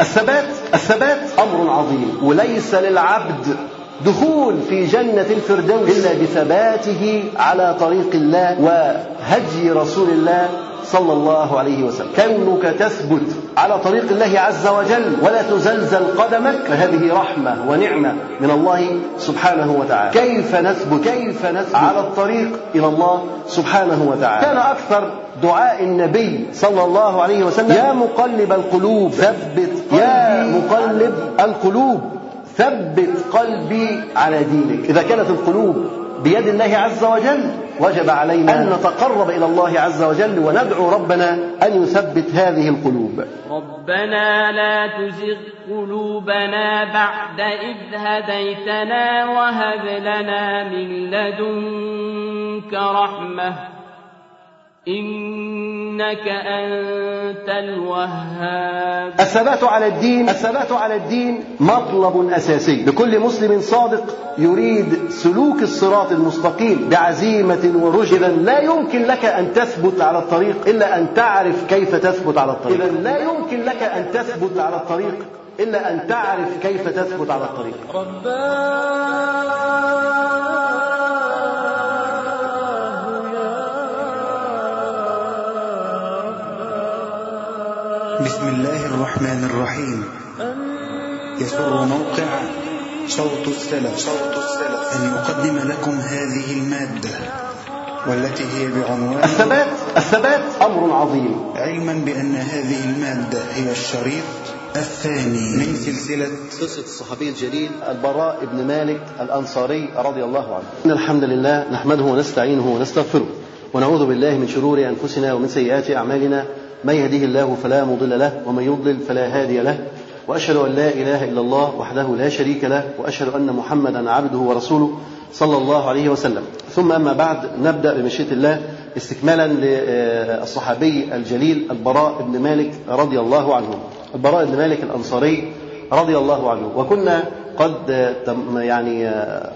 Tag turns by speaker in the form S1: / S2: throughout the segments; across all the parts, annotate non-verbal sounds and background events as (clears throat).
S1: الثبات الثبات أمر عظيم وليس للعبد دخول في جنة الفردوس إلا بثباته على طريق الله وهدي رسول الله صلى الله عليه وسلم. كونك تثبت على طريق الله عز وجل ولا تزلزل قدمك فهذه رحمة ونعمة من الله سبحانه وتعالى. كيف نثبت؟ كيف نثبت؟ على الطريق إلى الله سبحانه وتعالى. كان أكثر دعاء النبي صلى الله عليه وسلم. يا مقلب القلوب. ثبت يا مقلب القلوب. ثبت قلبي على دينك. إذا كانت القلوب بيد الله عز وجل وجب علينا أن نتقرب إلى الله عز وجل وندعو ربنا أن يثبت هذه القلوب.
S2: ربنا لا تزغ قلوبنا بعد إذ هديتنا وهب لنا من لدنك رحمة. إنك أنت الوهاب.
S1: الثبات على الدين الثبات على الدين مطلب أساسي. لكل مسلم صادق يريد سلوك الصراط المستقيم بعزيمة ورشد لا يمكن لك أن تثبت على الطريق إلا أن تعرف كيف تثبت على الطريق. إذا لا يمكن لك أن تثبت على الطريق إلا أن تعرف كيف تثبت على الطريق. ربنا
S3: بسم الله الرحمن الرحيم. يسر موقع صوت السلف. صوت السلف أن يقدم لكم هذه المادة والتي هي بعنوان
S1: الثبات الثبات أمر عظيم.
S3: علما بأن هذه المادة هي الشريط الثاني. من سلسلة
S1: قصة الصحابي الجليل البراء بن مالك الأنصاري رضي الله عنه. إن الحمد لله نحمده ونستعينه ونستغفره ونعوذ بالله من شرور أنفسنا ومن سيئات أعمالنا. من يهده الله فلا مضل له ومن يضلل فلا هادي له وأشهد أن لا إله إلا الله وحده لا شريك له وأشهد أن محمدا عبده ورسوله صلى الله عليه وسلم. ثم أما بعد نبدأ بمشيئة الله استكمالا للصحابي الجليل البراء بن مالك رضي الله عنه. البراء بن مالك الأنصاري رضي الله عنه. وكنا قد يعني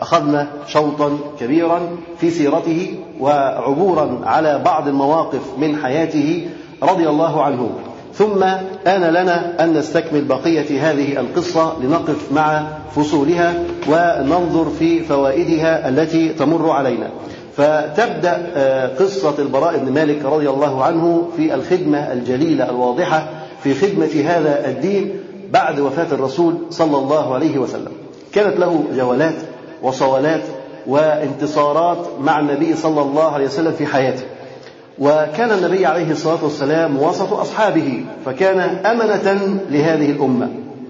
S1: أخذنا شوطا كبيرا في سيرته وعبورا على بعض المواقف من حياته رضي الله عنه. ثم آن لنا أن نستكمل بقية هذه القصة لنقف مع فصولها وننظر في فوائدها التي تمر علينا. فتبدأ قصة البراء بن مالك رضي الله عنه في الخدمة الجليلة الواضحة في خدمة هذا الدين بعد وفاة الرسول صلى الله عليه وسلم. كانت له جولات وصولات وانتصارات مع النبي صلى الله عليه وسلم في حياته. وكان النبي عليه الصلاة والسلام وسط أصحابه فكان أمنة لهذه الأمة.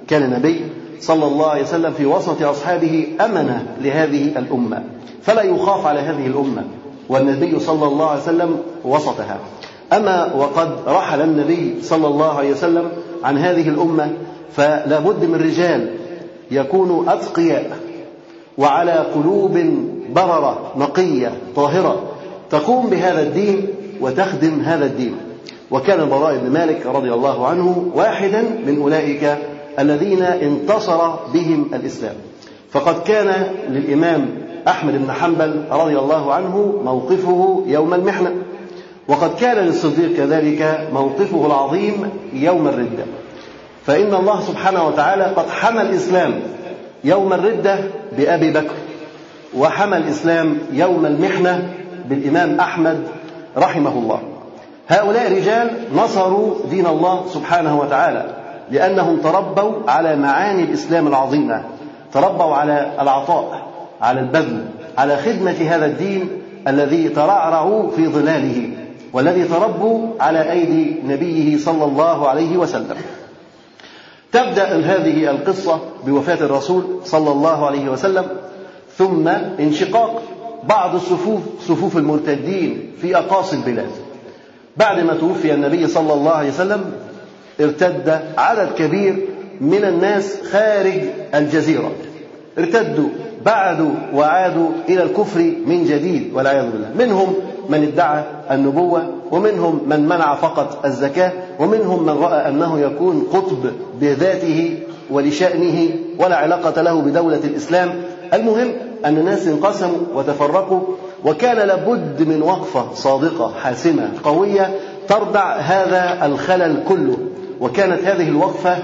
S1: كان النبي صلى الله عليه وسلم في وسط أصحابه أمنة لهذه الأمة. فلا يخاف على هذه الأمة والنبي صلى الله عليه وسلم وسطها. أما وقد رحل النبي صلى الله عليه وسلم عن هذه الأمة فلا بد من رجال يكونوا أتقياء وعلى قلوب بررة نقية طاهرة تقوم بهذا الدين وتخدم هذا الدين. وكان البراء بن مالك رضي الله عنه واحدا من أولئك الذين انتصر بهم الإسلام. فقد كان للإمام أحمد بن حنبل رضي الله عنه موقفه يوم المحنة. وقد كان للصديق كذلك موقفه العظيم يوم الردة. فإن الله سبحانه وتعالى قد حمى الإسلام يوم الردة بأبي بكر وحمى الإسلام يوم المحنة بالإمام أحمد رحمه الله. هؤلاء رجال نصروا دين الله سبحانه وتعالى لأنهم تربوا على معاني الإسلام العظيمة تربوا على العطاء على البذل على خدمة هذا الدين الذي ترعرعوا في ظلاله والذي تربوا على أيدي نبيه صلى الله عليه وسلم. تبدأ هذه القصة بوفاة الرسول صلى الله عليه وسلم ثم انشقاق. بعض الصفوف صفوف المرتدين في أقاصي البلاد. بعد ما توفي النبي صلى الله عليه وسلم ارتد عدد كبير من الناس خارج الجزيرة. ارتدوا بعدوا وعادوا إلى الكفر من جديد والعياذ بالله. منهم من ادعى النبوة ومنهم من منع فقط الزكاة ومنهم من رأى أنه يكون قطب بذاته ولشأنه ولا علاقة له بدولة الإسلام. المهم أن الناس انقسموا وتفرقوا وكان لابد من وقفة صادقة حاسمة قوية تردع هذا الخلل كله. وكانت هذه الوقفة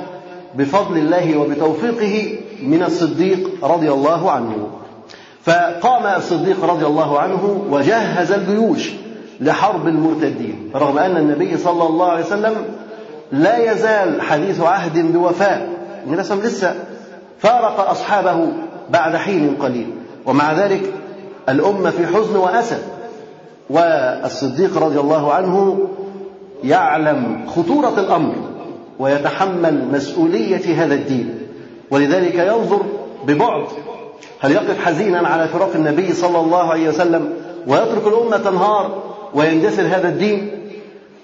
S1: بفضل الله وبتوفيقه من الصديق رضي الله عنه. فقام الصديق رضي الله عنه وجهز الجيوش لحرب المرتدين رغم أن النبي صلى الله عليه وسلم لا يزال حديث عهد بوفاء النبي صلى لسه فارق أصحابه بعد حين قليل. ومع ذلك الأمة في حزن وأسى. والصديق رضي الله عنه يعلم خطورة الأمر ويتحمل مسؤولية هذا الدين. ولذلك ينظر ببعد هل يقف حزينا على فراق النبي صلى الله عليه وسلم ويترك الأمة تنهار ويندثر هذا الدين؟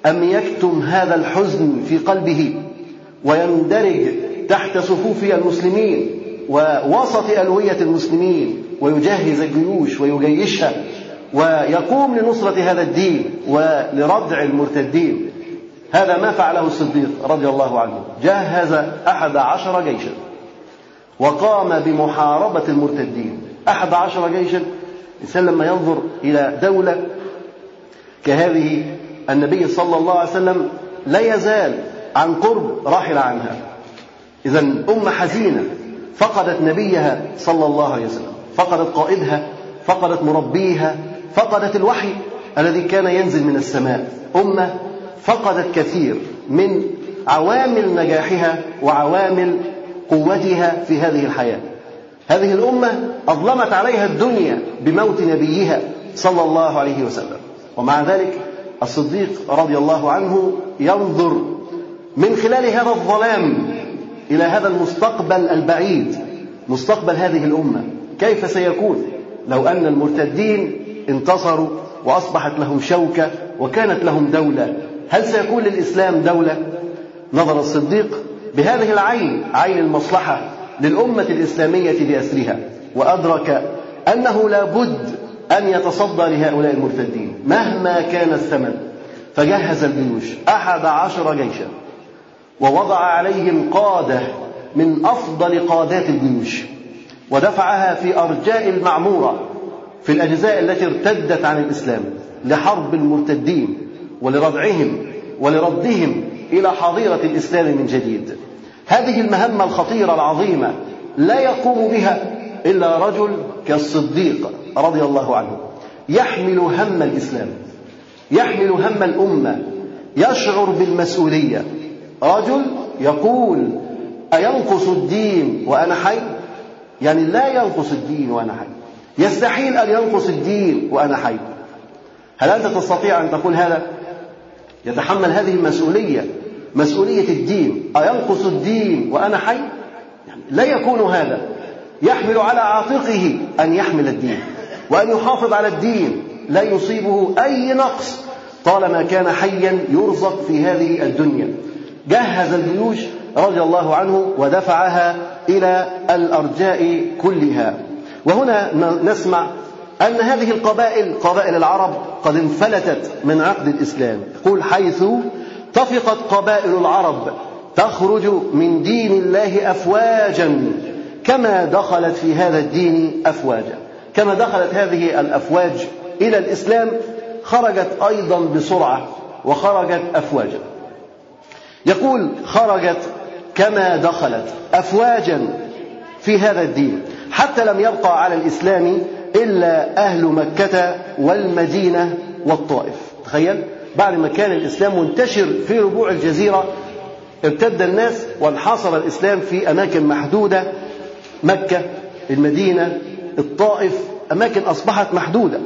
S1: أم يكتم هذا الحزن في قلبه ويندرج تحت صفوف المسلمين ووسط ألوية المسلمين؟ ويجهز الجيوش ويجيشها ويقوم لنصرة هذا الدين ولردع المرتدين. هذا ما فعله الصديق رضي الله عنه. جهز أحد عشر جيشا وقام بمحاربة المرتدين. أحد عشر جيشا الإنسان لما ينظر إلى دولة كهذه النبي صلى الله عليه وسلم لا يزال عن قرب راحل عنها. إذا أمة حزينة فقدت نبيها صلى الله عليه وسلم. فقدت قائدها فقدت مربيها فقدت الوحي الذي كان ينزل من السماء. أمة فقدت كثير من عوامل نجاحها وعوامل قوتها في هذه الحياة. هذه الأمة أظلمت عليها الدنيا بموت نبيها صلى الله عليه وسلم. ومع ذلك الصديق رضي الله عنه ينظر من خلال هذا الظلام إلى هذا المستقبل البعيد مستقبل هذه الأمة. كيف سيكون؟ لو أن المرتدين انتصروا وأصبحت لهم شوكة وكانت لهم دولة هل سيكون للإسلام دولة؟ نظر الصديق بهذه العين عين المصلحة للأمة الإسلامية بأسرها وأدرك أنه لا بد أن يتصدى لهؤلاء المرتدين مهما كان الثمن. فجهز الجيوش أحد عشر جيشا ووضع عليهم قادة من أفضل قادات الجيوش. ودفعها في أرجاء المعمورة في الأجزاء التي ارتدت عن الإسلام لحرب المرتدين ولردعهم ولردهم إلى حظيرة الإسلام من جديد. هذه المهمة الخطيرة العظيمة لا يقوم بها إلا رجل كالصديق رضي الله عنه. يحمل هم الإسلام يحمل هم الأمة يشعر بالمسؤولية. رجل يقول أينقص الدين وأنا حي؟ يعني لا ينقص الدين وأنا حي. يستحيل أن ينقص الدين وأنا حي. هل أنت تستطيع أن تقول هذا؟ يتحمل هذه المسؤولية. مسؤولية الدين. أينقص الدين وأنا حي؟ يعني لا يكون هذا. يحمل على عاتقه أن يحمل الدين وأن يحافظ على الدين. لا يصيبه أي نقص. طالما كان حيا يرزق في هذه الدنيا. جهز الجيوش. رضي الله عنه ودفعها إلى الأرجاء كلها. وهنا نسمع أن هذه القبائل قبائل العرب قد انفلتت من عقد الإسلام. يقول حيث طفقت قبائل العرب تخرج من دين الله أفواجا كما دخلت في هذا الدين أفواجا. كما دخلت هذه الأفواج إلى الإسلام خرجت أيضا بسرعة وخرجت أفواجا. يقول خرجت كما دخلت أفواجا في هذا الدين حتى لم يبقى على الإسلام إلا أهل مكة والمدينة والطائف. تخيل بعد ما كان الإسلام منتشر في ربوع الجزيرة ارتد الناس وانحصر الإسلام في أماكن محدودة مكة المدينة الطائف أماكن أصبحت محدودة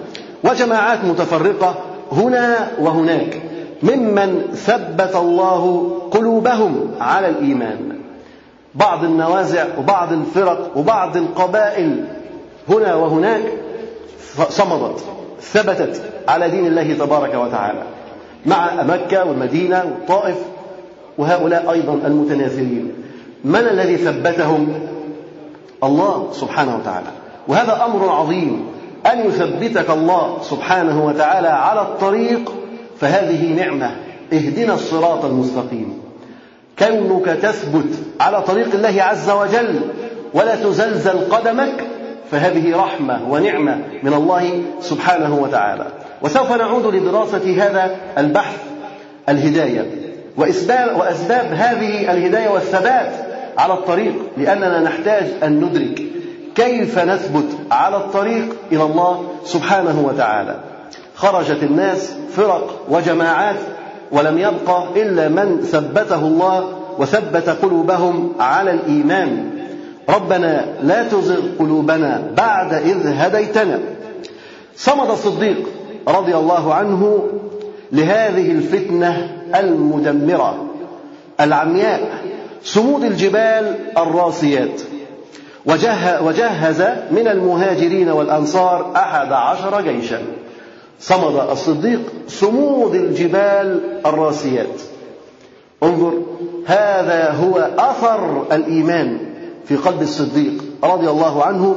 S1: وجماعات متفرقة هنا وهناك. ممن ثبت الله قلوبهم على الإيمان. بعض النوازع وبعض الفرق وبعض القبائل هنا وهناك صمدت ثبتت على دين الله تبارك وتعالى مع مكة والمدينة والطائف وهؤلاء أيضا المتناثرين من الذي ثبتهم؟ الله سبحانه وتعالى. وهذا أمر عظيم أن يثبتك الله سبحانه وتعالى على الطريق فهذه نعمة. اهدنا الصراط المستقيم. كونك تثبت على طريق الله عز وجل ولا تزلزل قدمك فهذه رحمة ونعمة من الله سبحانه وتعالى. وسوف نعود لدراسة هذا البحث الهداية. وأسباب, وأسباب هذه الهداية والثبات على الطريق لأننا نحتاج أن ندرك كيف نثبت على الطريق إلى الله سبحانه وتعالى. خرجت الناس فرق وجماعات ولم يبق إلا من ثبته الله وثبت قلوبهم على الإيمان. ربنا لا تزغ قلوبنا بعد إذ هديتنا. صمد الصديق رضي الله عنه لهذه الفتنة المدمرة العمياء صمود الجبال الراسيات. وجهز من المهاجرين والأنصار أحد عشر جيشا. صمد الصديق صمود الجبال الراسيات. انظر هذا هو أثر الإيمان في قلب الصديق رضي الله عنه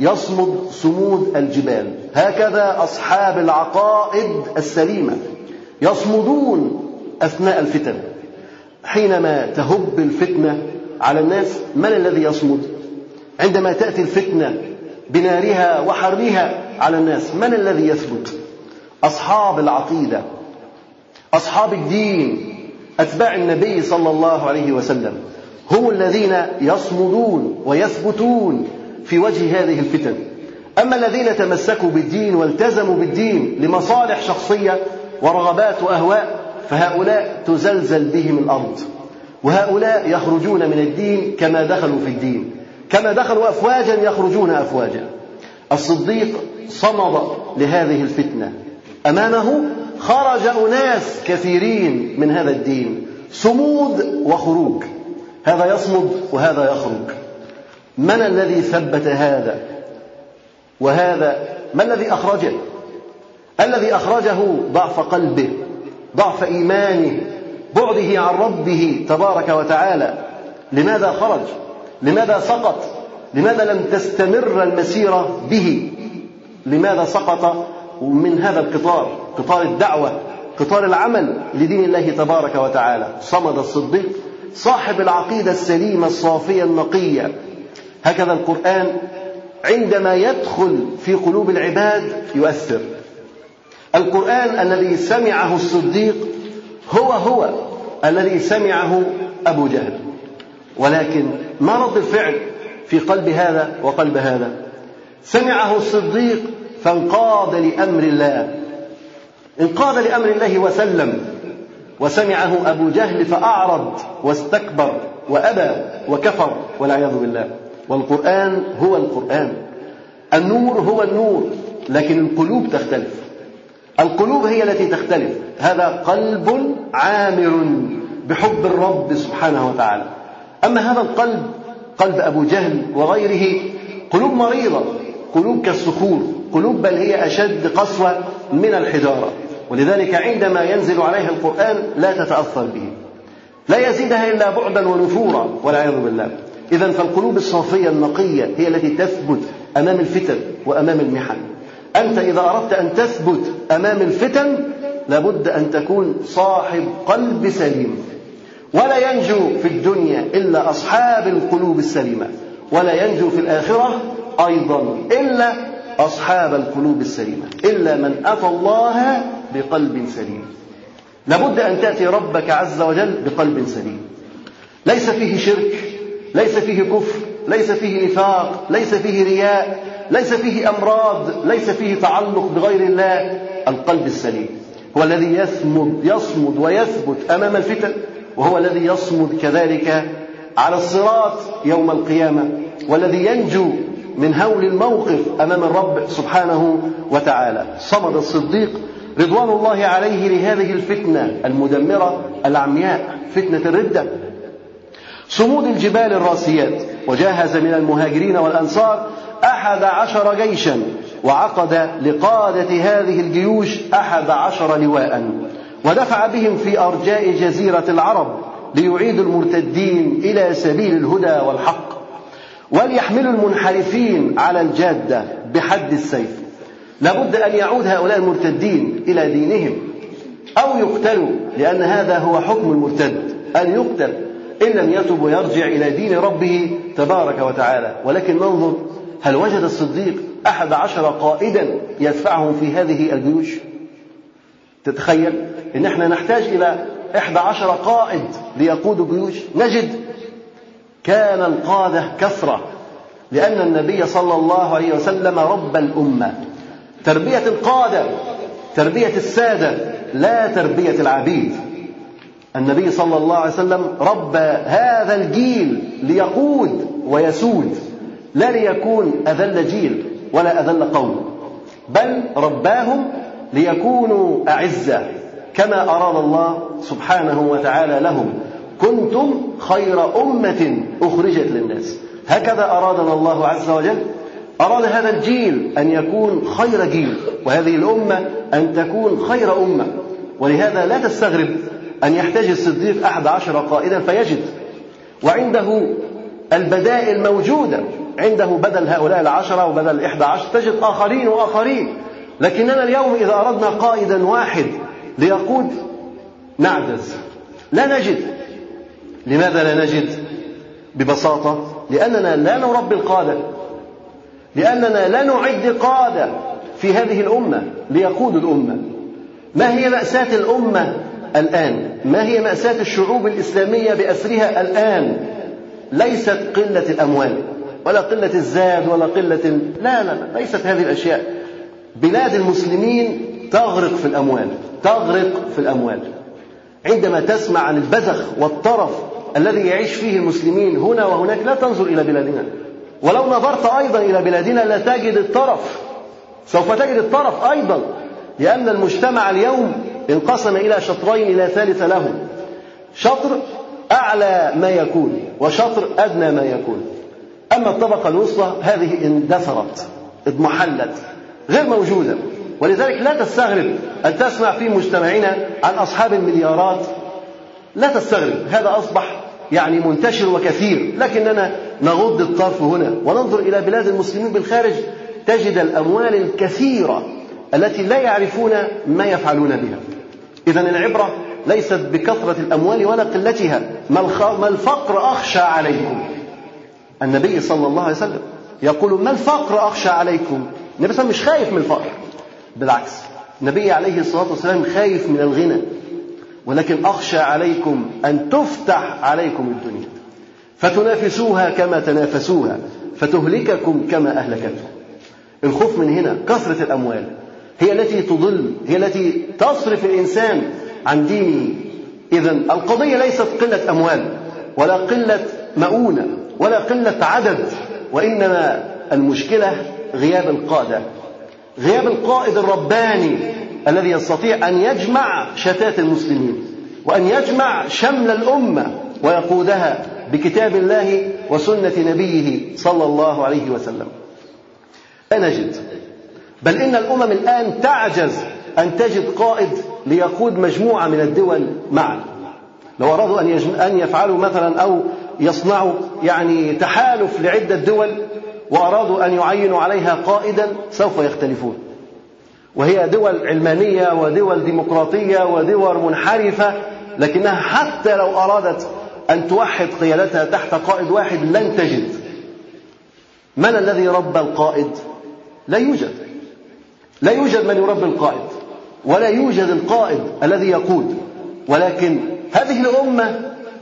S1: يصمد صمود الجبال. هكذا أصحاب العقائد السليمة يصمدون أثناء الفتن. حينما تهب الفتنة على الناس من الذي يصمد؟ عندما تأتي الفتنة بنارها وحرها على الناس من الذي يثبت؟ أصحاب العقيدة أصحاب الدين أتباع النبي صلى الله عليه وسلم هم الذين يصمدون ويثبتون في وجه هذه الفتن. أما الذين تمسكوا بالدين والتزموا بالدين لمصالح شخصية ورغبات وأهواء فهؤلاء تزلزل بهم الأرض. وهؤلاء يخرجون من الدين كما دخلوا في الدين كما دخلوا أفواجا يخرجون أفواجا. الصديق صمد لهذه الفتنة. أمامه خرج أناس كثيرين من هذا الدين صمود وخروج. هذا يصمد وهذا يخرج. من الذي ثبت هذا؟ وهذا ما الذي أخرجه؟ الذي أخرجه ضعف قلبه ضعف إيمانه بعده عن ربه تبارك وتعالى. لماذا خرج؟ لماذا سقط؟ لماذا لم تستمر المسيرة به؟ لماذا سقط؟ من هذا القطار قطار الدعوة قطار العمل لدين الله تبارك وتعالى. صمد الصديق صاحب العقيدة السليمة الصافية النقية. هكذا القرآن عندما يدخل في قلوب العباد يؤثر. القرآن الذي سمعه الصديق هو هو الذي سمعه أبو جهل. ولكن ما رد الفعل في قلب هذا وقلب هذا. سمعه الصديق فانقاد لأمر الله. انقاد لأمر الله وسلم. وسمعه أبو جهل فأعرض واستكبر وأبى وكفر والعياذ بالله. والقرآن هو القرآن. النور هو النور لكن القلوب تختلف. القلوب هي التي تختلف. هذا قلب عامر بحب الرب سبحانه وتعالى. أما هذا القلب قلب أبو جهل وغيره قلوب مريضة قلوب كالصخور. قلوب بل هي أشد قسوة من الحجارة. ولذلك عندما ينزل عليها القرآن لا تتأثر به. لا يزيدها إلا بعدا ونفورا والعياذ بالله. إذا فالقلوب الصافية النقية هي التي تثبت أمام الفتن وأمام المحن. أنت إذا أردت أن تثبت أمام الفتن لابد أن تكون صاحب قلب سليم. ولا ينجو في الدنيا إلا أصحاب القلوب السليمة. ولا ينجو في الآخرة أيضا إلا أصحاب القلوب السليمة إلا من أتى الله بقلب سليم. لابد أن تأتي ربك عز وجل بقلب سليم. ليس فيه شرك ليس فيه كفر ليس فيه نفاق ليس فيه رياء ليس فيه أمراض ليس فيه تعلق بغير الله. القلب السليم هو الذي يثمد يصمد ويثبت أمام الفتن وهو الذي يصمد كذلك على الصراط يوم القيامة والذي ينجو من هول الموقف أمام الرب سبحانه وتعالى. صمد الصديق رضوان الله عليه لهذه الفتنة المدمرة العمياء فتنة الردة. صمود الجبال الراسيات وجهز من المهاجرين والأنصار أحد عشر جيشا وعقد لقادة هذه الجيوش أحد عشر لواء ودفع بهم في أرجاء جزيرة العرب ليعيدوا المرتدين إلى سبيل الهدى والحق. وليحملوا المنحرفين على الجادة بحد السيف. لابد أن يعود هؤلاء المرتدين إلى دينهم أو يقتلوا لأن هذا هو حكم المرتد أن يقتل. إن لم يتب ويرجع إلى دين ربه تبارك وتعالى. ولكن ننظر هل وجد الصديق أحد عشر قائدا يدفعهم في هذه الجيوش؟ تتخيل إن إحنا نحتاج إلى إحدى عشر قائد ليقودوا جيوش نجد كان القادة كثرة لأن النبي صلى الله عليه وسلم رب الأمة. تربية القادة تربية السادة لا تربية العبيد. النبي صلى الله عليه وسلم ربى هذا الجيل ليقود ويسود لا ليكون أذل جيل ولا أذل قوم بل رباهم ليكونوا أعزة كما أراد الله سبحانه وتعالى لهم. كنتم خير أمة أخرجت للناس. هكذا أرادنا الله عز وجل. أراد هذا الجيل أن يكون خير جيل وهذه الأمة أن تكون خير أمة. ولهذا لا تستغرب أن يحتاج الصديق أحد عشر قائدا فيجد. وعنده البدائل موجودة عنده بدل هؤلاء العشرة وبدل الإحدى عشر تجد آخرين وآخرين. لكننا اليوم إذا أردنا قائدا واحد ليقود نعجز. لا نجد. لماذا لا نجد ببساطة؟ لأننا لا نربي القادة. لأننا لا نعد قادة في هذه الأمة ليقودوا الأمة. ما هي مأساة الأمة الآن؟ ما هي مأساة الشعوب الإسلامية بأسرها الآن؟ ليست قلة الأموال ولا قلة الزاد ولا قلة لا لا ليست هذه الأشياء. بلاد المسلمين تغرق في الأموال تغرق في الأموال. عندما تسمع عن البذخ والطرف الذي يعيش فيه المسلمين هنا وهناك لا تنظر إلى بلادنا. ولو نظرت أيضا إلى بلادنا لا تجد الطرف. سوف تجد الطرف أيضا لأن المجتمع اليوم انقسم إلى شطرين لا ثالث له شطر أعلى ما يكون وشطر أدنى ما يكون. أما الطبقة الوسطى هذه اندثرت اضمحلت غير موجودة. ولذلك لا تستغرب أن تسمع في مجتمعنا عن أصحاب المليارات. لا تستغرب هذا أصبح يعني منتشر وكثير. لكننا نغض الطرف هنا وننظر إلى بلاد المسلمين بالخارج. تجد الأموال الكثيرة التي لا يعرفون ما يفعلون بها. إذا العبرة ليست بكثرة الأموال ولا قلتها. ما الفقر أخشى عليكم؟ النبي صلى الله عليه وسلم يقول ما الفقر أخشى عليكم؟ النبي صلى الله عليه وسلم مش خايف من الفقر. بالعكس النبي عليه الصلاة والسلام خايف من الغنى. ولكن أخشى عليكم أن تفتح عليكم الدنيا. فتنافسوها كما تنافسوها فتهلككم كما أهلكتهم الخوف من هنا كثرة الأموال. هي التي تضل هي التي تصرف الإنسان عن دينه. إذا القضية ليست قلة أموال ولا قلة مؤونة ولا قلة عدد وإنما المشكلة غياب القادة. غياب القائد الرباني الذي يستطيع أن يجمع شتات المسلمين وأن يجمع شمل الأمة ويقودها بكتاب الله وسنة نبيه صلى الله عليه وسلم. لا نجد بل إن الأمم الآن تعجز أن تجد قائد ليقود مجموعة من الدول معا. لو أرادوا أن أن يفعلوا مثلا أو يصنعوا يعني تحالف لعدة دول وأرادوا أن يعينوا عليها قائدا سوف يختلفون. وهي دول علمانية ودول ديمقراطية ودول منحرفة لكنها حتى لو أرادت أن توحد قيادتها تحت قائد واحد لن تجد. من الذي ربى القائد؟ لا يوجد. لا يوجد من يربي القائد ولا يوجد القائد الذي يقود. ولكن هذه الأمة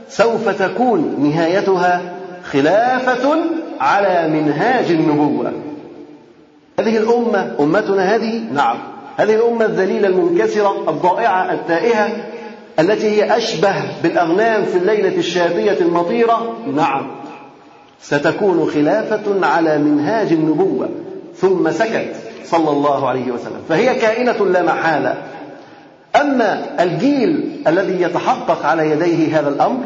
S1: سوف تكون نهايتها خلافة على منهاج النبوة. هذه الأمة أمتنا هذه؟ نعم. هذه الأمة الذليلة المنكسرة الضائعة التائهة التي هي أشبه بالأغنام في الليلة الشاتية المطيرة؟ نعم. ستكون خلافة على منهاج النبوة. ثم سكت صلى الله عليه وسلم. فهي كائنة لا محالة. أما الجيل الذي يتحقق على يديه هذا الأمر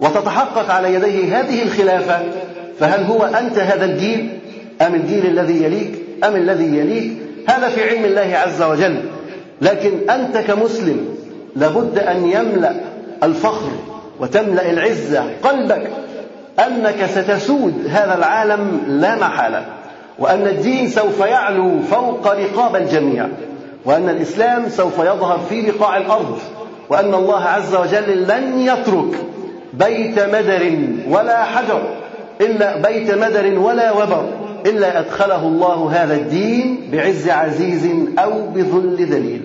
S1: وتتحقق على يديه هذه الخلافة فهل هو أنت هذا الجيل أم الجيل الذي يليك؟ أم الذي يليك؟ هذا في علم الله عز وجل. لكن أنت كمسلم لابد أن يملأ الفخر وتملأ العزة قلبك أنك ستسود هذا العالم لا محالة وأن الدين سوف يعلو فوق رقاب الجميع وأن الإسلام سوف يظهر في بقاع الأرض وأن الله عز وجل لن يترك بيت مدر ولا حجر إلا بيت مدر ولا وبر. إلا أدخله الله هذا الدين بعز عزيز أو بذل ذليل.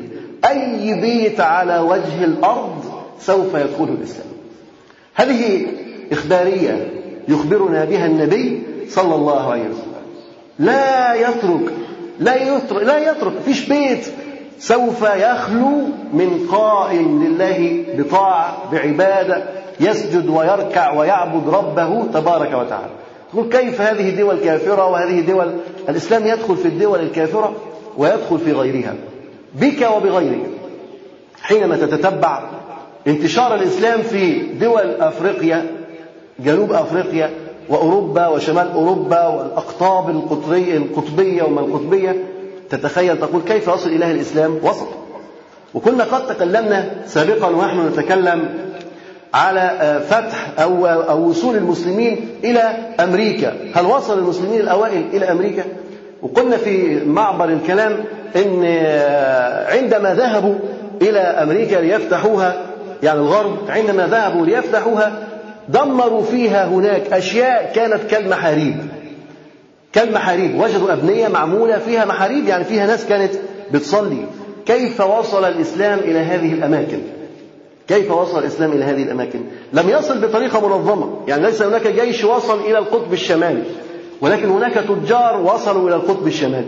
S1: أي بيت على وجه الأرض سوف يدخل الإسلام. هذه إخبارية يخبرنا بها النبي صلى الله عليه وسلم. لا يترك لا يترك لا يترك فيش بيت سوف يخلو من قائم لله بطاعة بعبادة يسجد ويركع ويعبد ربه تبارك وتعالى. تقول كيف هذه دول كافرة وهذه دول الإسلام يدخل في الدول الكافرة ويدخل في غيرها بك وبغيرك. حينما تتتبع انتشار الإسلام في دول أفريقيا جنوب أفريقيا وأوروبا وشمال أوروبا والأقطاب القطرية القطبية وما القطبية تتخيل تقول كيف وصل إله الإسلام وصل وكنا قد تكلمنا سابقا ونحن نتكلم على فتح أو, أو وصول المسلمين إلى أمريكا. هل وصل المسلمين الأوائل إلى أمريكا؟ وقلنا في معبر الكلام إن عندما ذهبوا إلى أمريكا ليفتحوها يعني الغرب عندما ذهبوا ليفتحوها دمروا فيها هناك أشياء كانت كالمحاريب. كالمحاريب. وجدوا أبنية معمولة فيها محاريب يعني فيها ناس كانت بتصلي. كيف وصل الإسلام إلى هذه الأماكن؟ كيف وصل الإسلام إلى هذه الأماكن؟ لم يصل بطريقة منظمة. يعني ليس هناك جيش وصل إلى القطب الشمالي ولكن هناك تجار وصلوا إلى القطب الشمالي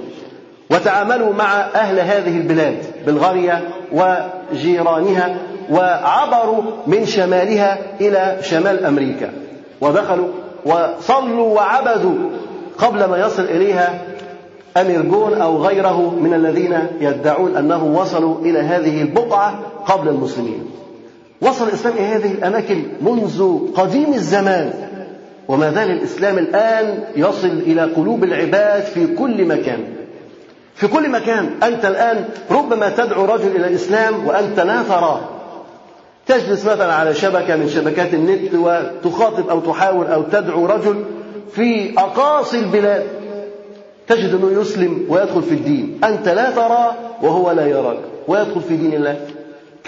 S1: وتعاملوا مع أهل هذه البلاد بلغاريا وجيرانها وعبروا من شمالها إلى شمال أمريكا ودخلوا وصلوا وعبدوا قبل ما يصل إليها أميرجون أو غيره من الذين يدعون أنهم وصلوا إلى هذه البقعة قبل المسلمين. وصل الإسلام إلى هذه الأماكن منذ قديم الزمان. وما زال الإسلام الآن يصل إلى قلوب العباد في كل مكان. في كل مكان. أنت الآن ربما تدعو رجل إلى الإسلام وأنت لا تراه تجلس مثلا على شبكة من شبكات النت وتخاطب أو تحاول أو تدعو رجل في أقاصي البلاد. تجد أنه يسلم ويدخل في الدين. أنت لا تراه وهو لا يراك. ويدخل في دين الله.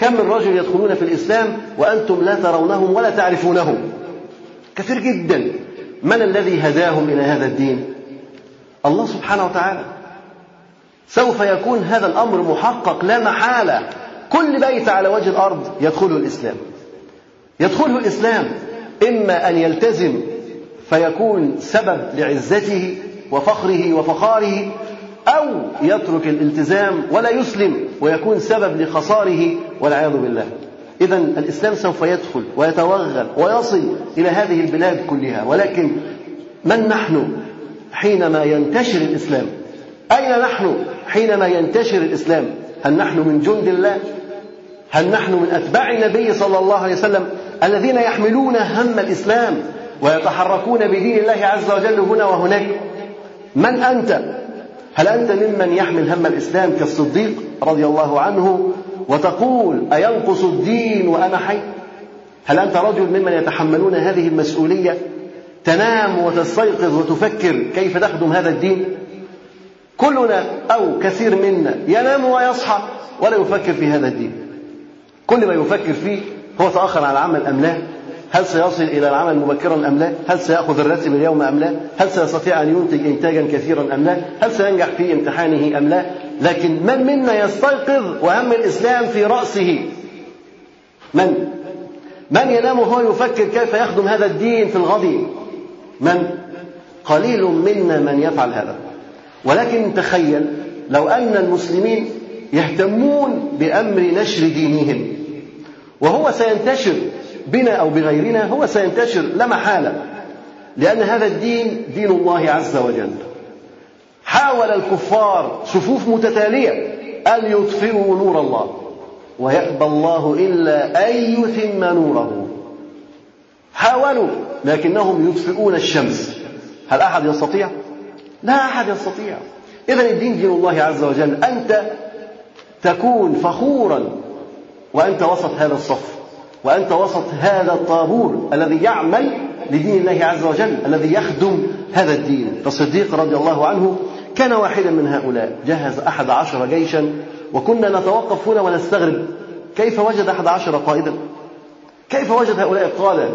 S1: كم من رجل يدخلون في الإسلام وأنتم لا ترونهم ولا تعرفونهم؟ كثير جدا. من الذي هداهم إلى هذا الدين؟ الله سبحانه وتعالى. سوف يكون هذا الأمر محقق لا محالة. كل بيت على وجه الأرض يدخله الإسلام. يدخله الإسلام. إما أن يلتزم فيكون سبب لعزته وفخره وفخاره أو يترك الالتزام ولا يسلم ويكون سبب لخساره والعياذ بالله. إذا الإسلام سوف يدخل ويتوغل ويصل إلى هذه البلاد كلها. ولكن من نحن حينما ينتشر الإسلام؟ أين نحن حينما ينتشر الإسلام؟ هل نحن من جند الله؟ هل نحن من أتباع النبي صلى الله عليه وسلم الذين يحملون هم الإسلام ويتحركون بدين الله عز وجل هنا وهناك؟ من أنت هل أنت ممن يحمل هم الإسلام كالصديق رضي الله عنه وتقول أينقص الدين وأنا حي؟ هل أنت رجل ممن يتحملون هذه المسؤولية تنام وتستيقظ وتفكر كيف تخدم هذا الدين؟ كلنا أو كثير منا ينام ويصحى ولا يفكر في هذا الدين. كل ما يفكر فيه هو تأخر عن العمل أم لا؟ هل سيصل إلى العمل مبكرا أم لا؟ هل سيأخذ الراتب اليوم أم لا؟ هل سيستطيع أن ينتج إنتاجا كثيرا أم لا؟ هل سينجح في امتحانه أم لا؟ لكن من منا يستيقظ وهم الإسلام في رأسه؟ من؟ من ينام وهو يفكر كيف يخدم هذا الدين في الغد؟ من؟ قليل منا من يفعل هذا ولكن تخيل لو أن المسلمين يهتمون بأمر نشر دينهم وهو سينتشر بنا أو بغيرنا هو سينتشر لا محالة لأن هذا الدين دين الله عز وجل. حاول الكفار صفوف متتالية أن يطفئوا نور الله ويأبى الله إلا أن يتم نوره. حاولوا لكنهم يطفئون الشمس. هل أحد يستطيع؟ لا أحد يستطيع. إذا الدين دين الله عز وجل. أنت تكون فخورا وأنت وسط هذا الصف. وأنت وسط هذا الطابور الذي يعمل لدين الله عز وجل الذي يخدم هذا الدين. فالصديق رضي الله عنه كان واحدا من هؤلاء. جهز أحد عشر جيشا وكنا نتوقف هنا ونستغرب. كيف وجد أحد عشر قائدا؟ كيف وجد هؤلاء القادة؟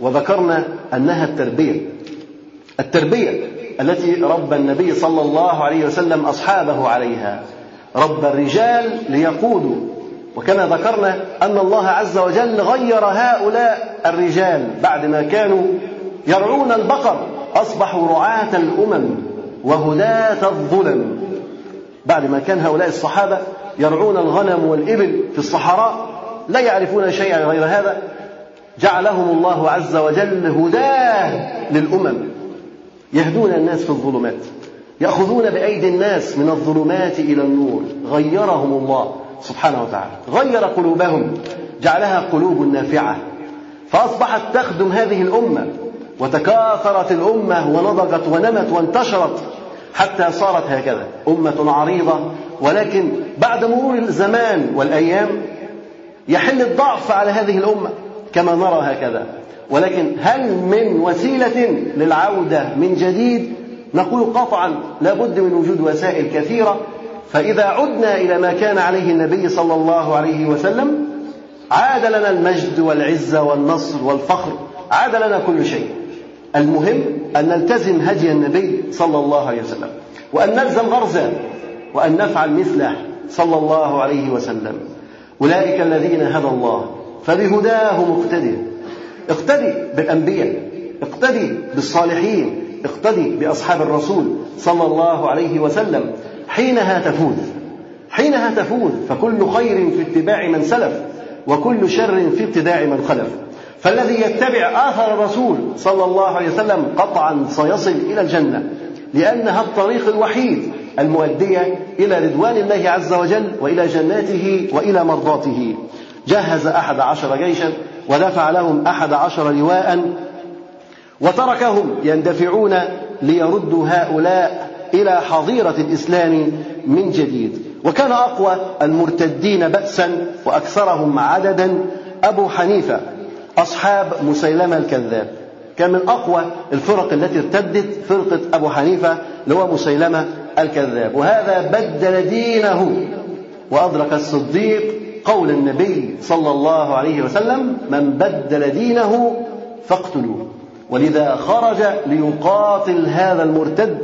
S1: وذكرنا أنها التربية. التربية التي ربى النبي صلى الله عليه وسلم أصحابه عليها. رب الرجال ليقودوا وكما ذكرنا أن الله عز وجل غير هؤلاء الرجال بعد ما كانوا يرعون البقر أصبحوا رعاة الأمم وهداة الظلم. بعد ما كان هؤلاء الصحابة يرعون الغنم والإبل في الصحراء لا يعرفون شيئا غير هذا جعلهم الله عز وجل هداة للأمم. يهدون الناس في الظلمات يأخذون بأيدي الناس من الظلمات إلى النور غيرهم الله. سبحانه وتعالى. غير قلوبهم جعلها قلوب نافعة. فأصبحت تخدم هذه الأمة وتكاثرت الأمة ونضجت ونمت وانتشرت حتى صارت هكذا أمة عريضة. ولكن بعد مرور الزمان والأيام يحل الضعف على هذه الأمة كما نرى هكذا. ولكن هل من وسيلة للعودة من جديد؟ نقول قطعا لابد من وجود وسائل كثيرة فإذا عدنا إلى ما كان عليه النبي صلى الله عليه وسلم عاد لنا المجد والعزة والنصر والفخر عاد لنا كل شيء. المهم أن نلتزم هدي النبي صلى الله عليه وسلم وأن نلزم غرزه وأن نفعل مثله صلى الله عليه وسلم. أولئك الذين هدى الله فبهداه مقتدي. اقتدي بالأنبياء اقتدي بالصالحين اقتدي بأصحاب الرسول صلى الله عليه وسلم. حينها تفوز. حينها تفوز. فكل خير في اتباع من سلف وكل شر في ابتداع من خلف. فالذي يتبع آثر الرسول صلى الله عليه وسلم قطعا سيصل إلى الجنة لأنها الطريق الوحيد المؤدية إلى رضوان الله عز وجل وإلى جناته وإلى مرضاته. جهز أحد عشر جيشا ودفع لهم أحد عشر لواء وتركهم يندفعون ليردوا هؤلاء إلى حظيرة الإسلام من جديد. وكان أقوى المرتدين بأسا وأكثرهم عددا أبو حنيفة أصحاب مسيلمة الكذاب. كان من أقوى الفرق التي ارتدت فرقة أبو حنيفة اللي هو مسيلمة الكذاب. وهذا بدل دينه. وأدرك الصديق قول النبي صلى الله عليه وسلم من بدل دينه فاقتلوه. ولذا خرج ليقاتل هذا المرتد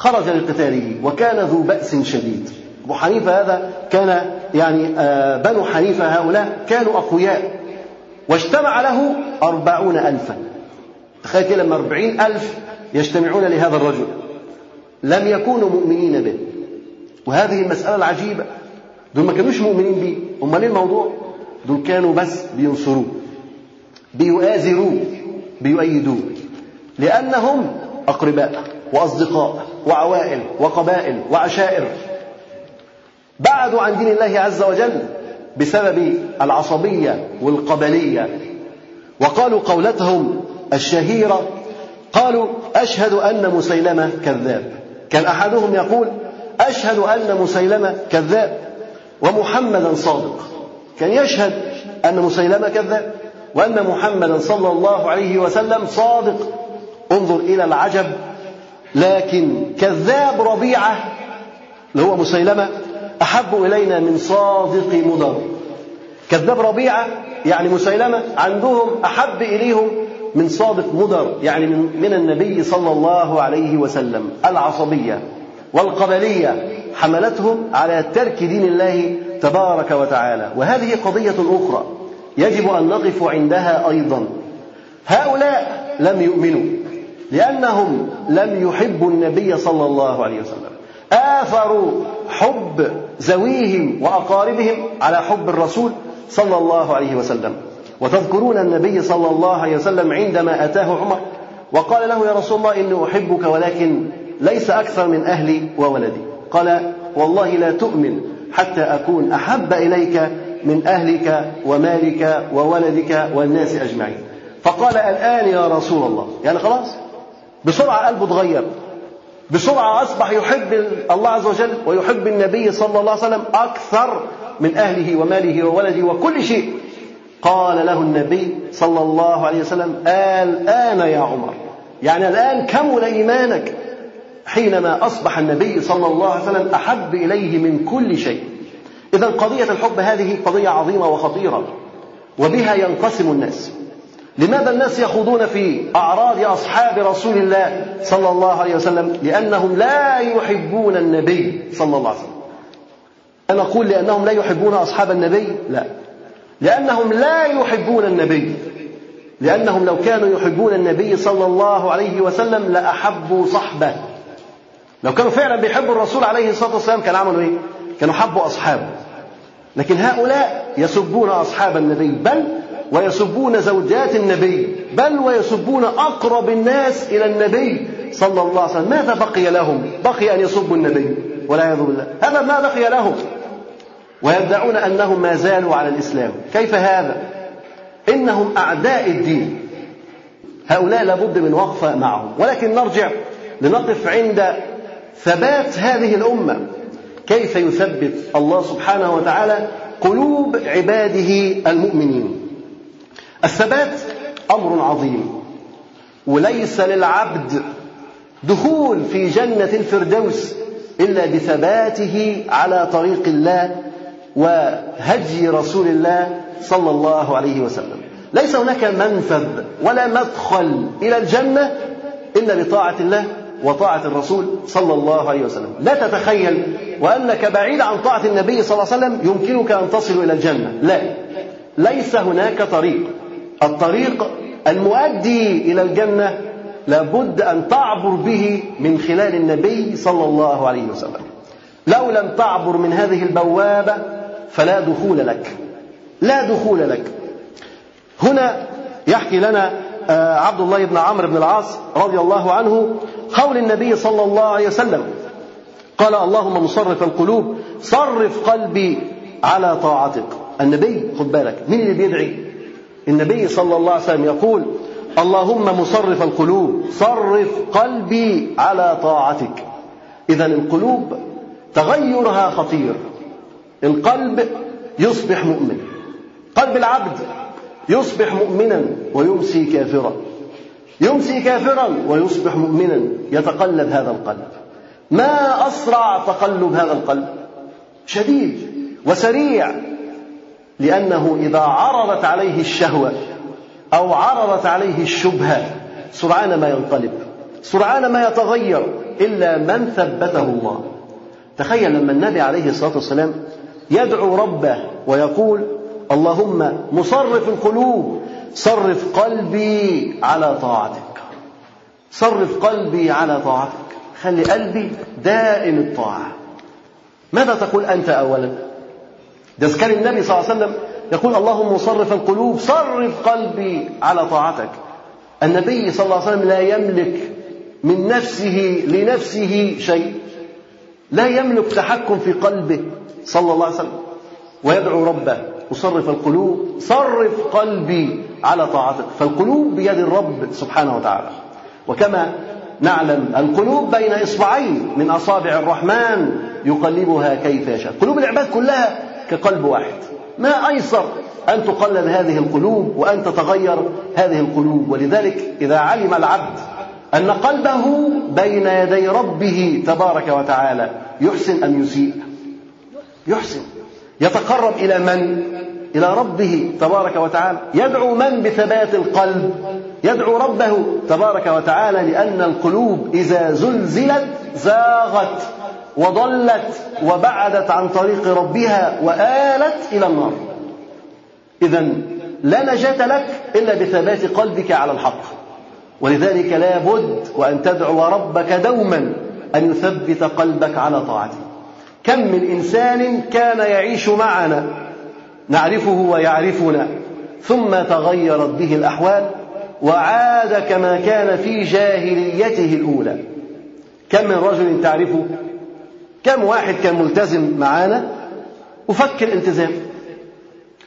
S1: خرج لقتاله وكان ذو بأس شديد. أبو حنيفة هذا كان يعني آه، بنو حنيفة هؤلاء كانوا أقوياء. واجتمع له أربعون ألفا. تخيل لما أربعين ألف يجتمعون لهذا الرجل. لم يكونوا مؤمنين به. وهذه المسألة العجيبة. دول ما كانوش مؤمنين به أمال إيه الموضوع؟ دول كانوا بس بينصروه. بيؤازروه. بيؤيدوه. لأنهم أقرباء وأصدقاء. وعوائل وقبائل وعشائر بعدوا عن دين الله عز وجل بسبب العصبية والقبلية. وقالوا قولتهم الشهيرة قالوا أشهد أن مسيلمة كذاب. كان أحدهم يقول أشهد أن مسيلمة كذاب ومحمدا صادق. كان يشهد أن مسيلمة كذاب وأن محمدا صلى الله عليه وسلم صادق. انظر إلى العجب لكن كذاب ربيعة اللي هو مسيلمة أحب إلينا من صادق مضر. كذاب ربيعة يعني مسيلمة عندهم أحب إليهم من صادق مضر يعني من النبي صلى الله عليه وسلم العصبية والقبلية حملتهم على ترك دين الله تبارك وتعالى. وهذه قضية أخرى يجب أن نقف عندها أيضا. هؤلاء لم يؤمنوا. لأنهم لم يحبوا النبي صلى الله عليه وسلم. آثروا حب ذويهم وأقاربهم على حب الرسول صلى الله عليه وسلم. وتذكرون النبي صلى الله عليه وسلم عندما أتاه عمر وقال له يا رسول الله إني أحبك ولكن ليس أكثر من أهلي وولدي. قال والله لا تؤمن حتى أكون أحب إليك من أهلك ومالك وولدك والناس أجمعين. فقال الآن يا رسول الله. يعني خلاص؟ بسرعة قلبه اتغير. بسرعة أصبح يحب الله عز وجل ويحب النبي صلى الله عليه وسلم أكثر من أهله وماله وولده وكل شيء. قال له النبي صلى الله عليه وسلم الآن يا عمر. يعني الآن كمل إيمانك. حينما أصبح النبي صلى الله عليه وسلم أحب إليه من كل شيء. إذا قضية الحب هذه قضية عظيمة وخطيرة وبها ينقسم الناس. لماذا الناس يخوضون في أعراض أصحاب رسول الله صلى الله عليه وسلم؟ لأنهم لا يحبون النبي صلى الله عليه وسلم. أنا أقول لأنهم لا يحبون أصحاب النبي؟ لا. لأنهم لا يحبون النبي. لأنهم لو كانوا يحبون النبي صلى الله عليه وسلم لأحبوا صحبه. لو كانوا فعلا بيحبوا الرسول عليه الصلاة والسلام كانوا عملوا إيه؟ كانوا حبوا أصحابه. لكن هؤلاء يسبون أصحاب النبي بل ويسبون زوجات النبي بل ويسبون أقرب الناس إلى النبي صلى الله عليه وسلم. ماذا بقي لهم؟ بقي أن يسبوا النبي والعياذ بالله. هذا ما بقي لهم. ويدعون أنهم ما زالوا على الإسلام. كيف هذا؟ إنهم أعداء الدين. هؤلاء لابد من وقفة معهم. ولكن نرجع لنقف عند ثبات هذه الأمة. كيف يثبت الله سبحانه وتعالى قلوب عباده المؤمنين؟ الثبات أمر عظيم. وليس للعبد دخول في جنة الفردوس إلا بثباته على طريق الله وهدي رسول الله صلى الله عليه وسلم. ليس هناك منفذ ولا مدخل إلى الجنة إلا بطاعة الله وطاعة الرسول صلى الله عليه وسلم. لا تتخيل وأنك بعيد عن طاعة النبي صلى الله عليه وسلم يمكنك أن تصل إلى الجنة. لا. ليس هناك طريق. الطريق المؤدي إلى الجنة لابد أن تعبر به من خلال النبي صلى الله عليه وسلم. لو لم تعبر من هذه البوابة فلا دخول لك. لا دخول لك. هنا يحكي لنا آه، عبد الله بن عمرو بن العاص رضي الله عنه قول النبي صلى الله عليه وسلم قال اللهم مصرف القلوب صرف قلبي على طاعتك. النبي خد بالك مين اللي بيدعي؟ النبي صلى الله عليه وسلم يقول اللهم مصرف القلوب صرف قلبي على طاعتك. اذا القلوب تغيرها خطير. القلب يصبح مؤمن. قلب العبد يصبح مؤمنا ويمسي كافرا. يمسي كافرا ويصبح مؤمنا يتقلب هذا القلب. ما أسرع تقلب هذا القلب؟ شديد وسريع. لأنه إذا عرضت عليه الشهوة أو عرضت عليه الشبهة سرعان ما ينقلب سرعان ما يتغير إلا من ثبته الله. تخيل لما النبي عليه الصلاة والسلام يدعو ربه ويقول اللهم مصرف القلوب صرف قلبي على طاعتك صرف قلبي على طاعتك خلي قلبي دائم الطاعة. ماذا تقول أنت أولا؟ ده كان النبي صلى الله عليه وسلم يقول اللهم مصرف القلوب صرف قلبي على طاعتك. النبي صلى الله عليه وسلم لا يملك من نفسه لنفسه شيء. لا يملك تحكم في قلبه صلى الله عليه وسلم. ويدعو ربه مصرف القلوب صرف قلبي على طاعتك. فالقلوب بيد الرب سبحانه وتعالى. وكما نعلم القلوب بين إصبعين من أصابع الرحمن يقلبها كيف يشاء. قلوب العباد كلها كقلب واحد. ما أيسر أن تقلب هذه القلوب وأن تتغير هذه القلوب. ولذلك إذا علم العبد أن قلبه بين يدي ربه تبارك وتعالى يحسن أم يسيء؟ يحسن. يتقرب إلى من؟ إلى ربه تبارك وتعالى. يدعو من بثبات القلب؟ يدعو ربه تبارك وتعالى لأن القلوب إذا زلزلت زاغت. وضلت وبعدت عن طريق ربها وآلت إلى النار. إذا لا نجاة لك إلا بثبات قلبك على الحق. ولذلك لا بد وأن تدعو ربك دوما أن يثبت قلبك على طاعته. كم من إنسان كان يعيش معنا نعرفه ويعرفنا ثم تغيرت به الأحوال وعاد كما كان في جاهليته الأولى. كم من رجل تعرفه كم واحد كان ملتزم معانا وفك الالتزام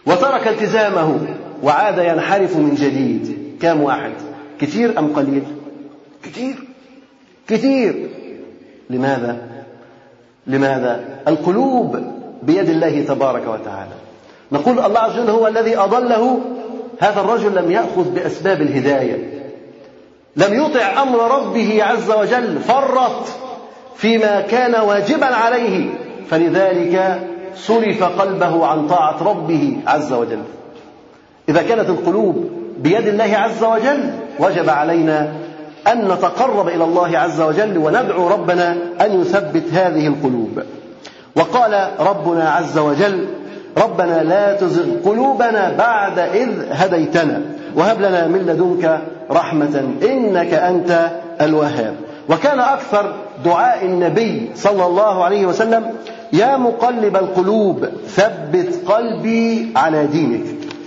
S1: وترك التزامه وعاد ينحرف من جديد. كم واحد؟ كثير أم قليل؟ كثير. كثير. لماذا؟ لماذا؟ القلوب بيد الله تبارك وتعالى. نقول الله عز وجل هو الذي أضله. هذا الرجل لم يأخذ بأسباب الهداية. لم يطع أمر ربه عز وجل. فرط. فيما كان واجبا عليه. فلذلك صرف قلبه عن طاعة ربه عز وجل. إذا كانت القلوب بيد الله عز وجل وجب علينا أن نتقرب إلى الله عز وجل وندعو ربنا أن يثبت هذه القلوب. وقال ربنا عز وجل ربنا لا تزغ قلوبنا بعد إذ هديتنا. وهب لنا من لدنك رحمة إنك أنت الوهاب. وكان أكثر دعاء النبي صلى الله عليه وسلم يا مقلب القلوب ثبت قلبي على دينك.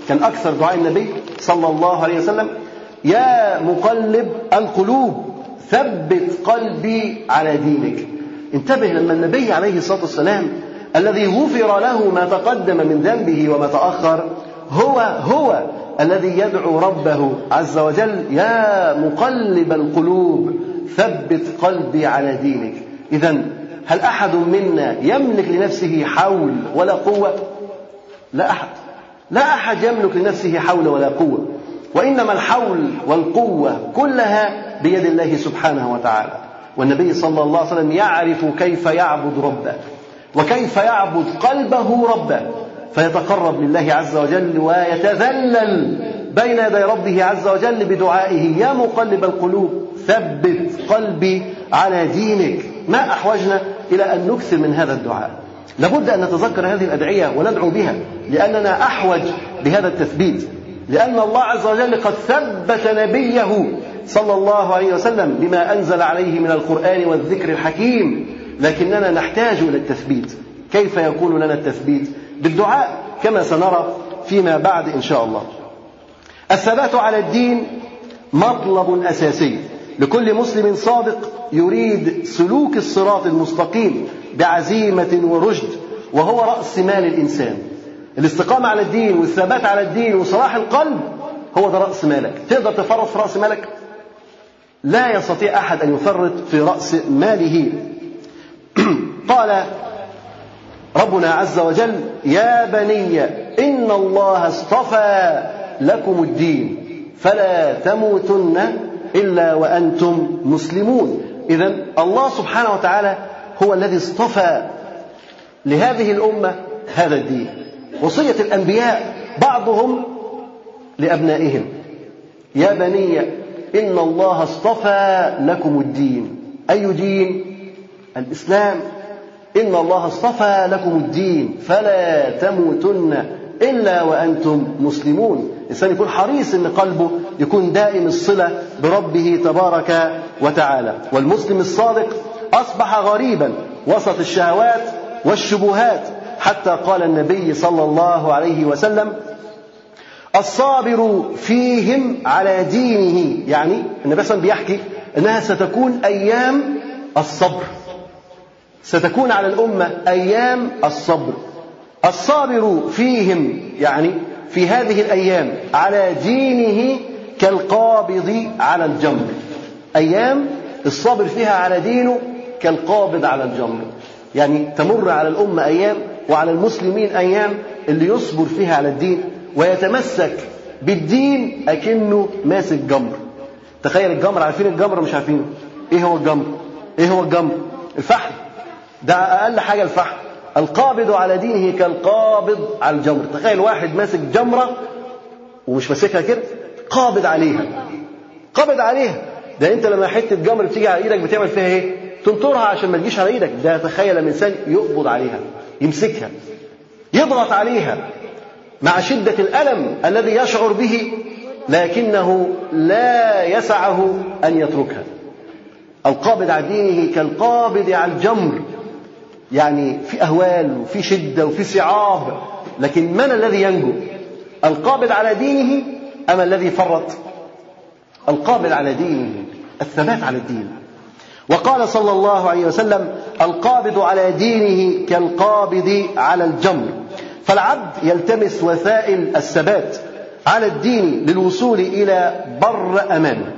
S1: كان أكثر دعاء النبي صلى الله عليه وسلم يا مقلب القلوب ثبت قلبي على دينك. انتبه لما النبي عليه الصلاة والسلام الذي غفر له ما تقدم من ذنبه وما تأخر هو هو الذي يدعو ربه عز وجل يا مقلب القلوب ثبت قلبي على دينك. إذا هل أحد منا يملك لنفسه حول ولا قوة؟ لا أحد. لا أحد يملك لنفسه حول ولا قوة. وإنما الحول والقوة كلها بيد الله سبحانه وتعالى. والنبي صلى الله عليه وسلم يعرف كيف يعبد ربه وكيف يعبد قلبه ربه. فيتقرب لله عز وجل ويتذلل بين يدي ربه عز وجل بدعائه. يا مقلب القلوب. ثبت قلبي على دينك. ما أحوجنا إلى أن نكثر من هذا الدعاء. لابد أن نتذكر هذه الأدعية وندعو بها لأننا أحوج بهذا التثبيت. لأن الله عز وجل قد ثبت نبيه صلى الله عليه وسلم بما أنزل عليه من القرآن والذكر الحكيم. لكننا نحتاج إلى التثبيت. كيف يكون لنا التثبيت؟ بالدعاء كما سنرى فيما بعد إن شاء الله. الثبات على الدين مطلب أساسي. لكل مسلم صادق يريد سلوك الصراط المستقيم بعزيمة ورشد وهو رأس مال الإنسان. الاستقامة على الدين والثبات على الدين وصلاح القلب هو ده رأس مالك. تقدر تفرط في رأس مالك؟ لا يستطيع أحد أن يفرط في رأس ماله. (clears throat) قال ربنا عز وجل يا بني إن الله اصطفى لكم الدين فلا تموتن إلا وأنتم مسلمون. إذا الله سبحانه وتعالى هو الذي اصطفى لهذه الأمة هذا الدين. وصية الأنبياء بعضهم لأبنائهم. يا بني إن الله اصطفى لكم الدين. أي دين؟ الإسلام. إن الله اصطفى لكم الدين فلا تموتن إلا وأنتم مسلمون. الإنسان يكون حريص أن قلبه يكون دائم الصلة بربه تبارك وتعالى. والمسلم الصادق أصبح غريبا وسط الشهوات والشبهات. حتى قال النبي صلى الله عليه وسلم الصابر فيهم على دينه. يعني النبي صلى الله عليه وسلم بيحكي إنها ستكون أيام الصبر. ستكون على الأمة أيام الصبر. الصابر فيهم يعني في هذه الأيام على دينه كالقابض على الجمر. أيام الصابر فيها على دينه كالقابض على الجمر. يعني تمر على الأمة أيام وعلى المسلمين أيام اللي يصبر فيها على الدين ويتمسك بالدين أكنه ماسك جمر. تخيل الجمر عارفين الجمر مش عارفينه إيه هو الجمر؟ إيه هو الجمر؟ الفحم. ده أقل حاجة الفحم. القابض على دينه كالقابض على الجمر. تخيل واحد ماسك جمرة ومش ماسكها كده قابض عليها. قابض عليها. ده انت لما حتة جمر بتيجي على إيدك بتعمل فيها إيه؟ تنطرها عشان ما تجيش على إيدك. ده تخيل لما انسان يقبض عليها يمسكها يضغط عليها مع شدة الألم الذي يشعر به لكنه لا يسعه أن يتركها. القابض على دينه كالقابض على الجمر. يعني في أهوال وفي شدة وفي صعاب. لكن من الذي ينجو؟ القابض على دينه أم الذي فرط؟ القابض على دينه الثبات على الدين. وقال صلى الله عليه وسلم القابض على دينه كالقابض على الجمر. فالعبد يلتمس وسائل الثبات على الدين للوصول إلى بر أمانه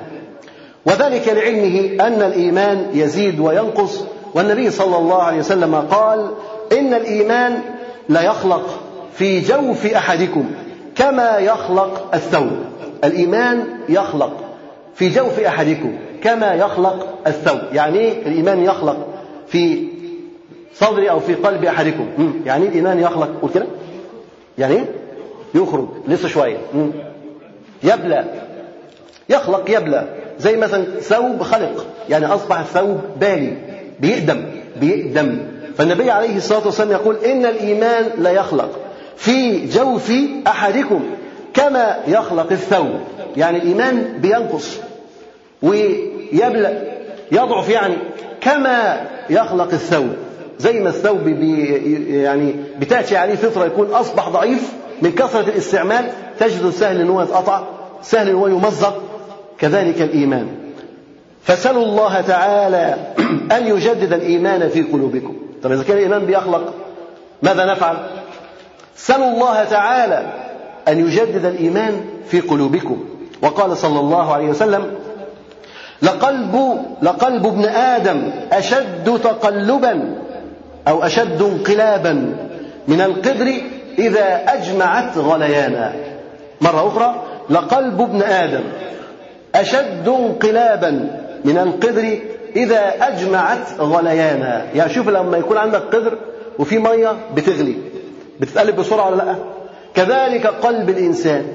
S1: وذلك لعلمه أن الإيمان يزيد وينقص والنبي صلى الله عليه وسلم قال إن الإيمان لا يخلق في جوف أحدكم كما يخلق الثوب. الإيمان يخلق في جوف أحدكم كما يخلق الثوب. يعني الإيمان يخلق في صدر أو في قلب أحدكم. يعني الإيمان يخلق. قول كده. يعني يخرج. لسه شوية. يبلى. يخلق يبلى. زي مثلا ثوب خلق. يعني أصبح الثوب بالي. بيقدم بيقدم. فالنبي عليه الصلاة والسلام يقول إن الإيمان لا يخلق في جوف أحدكم كما يخلق الثوب. يعني الإيمان بينقص ويبلأ يضعف يعني كما يخلق الثوب. زي ما الثوب بي يعني بتأتي عليه فترة يكون أصبح ضعيف من كثرة الاستعمال تجد سهل أن هو يتقطع سهل أن هو يمزق. كذلك الإيمان. فسلوا الله تعالى (clears throat) أن يجدد الإيمان في قلوبكم. طب إذا كان الإيمان بيخلق ماذا نفعل؟ سلوا الله تعالى أن يجدد الإيمان في قلوبكم. وقال صلى الله عليه وسلم لقلب لقلب ابن آدم أشد تقلبا أو أشد انقلابا من القدر إذا أجمعت غليانا. مرة أخرى لقلب ابن آدم أشد انقلابا من القدر إذا أجمعت غليانا. يعني شوف لما يكون عندك قدر وفي مية بتغلي. بتتقلب بسرعة ولا لأ؟ كذلك قلب الإنسان.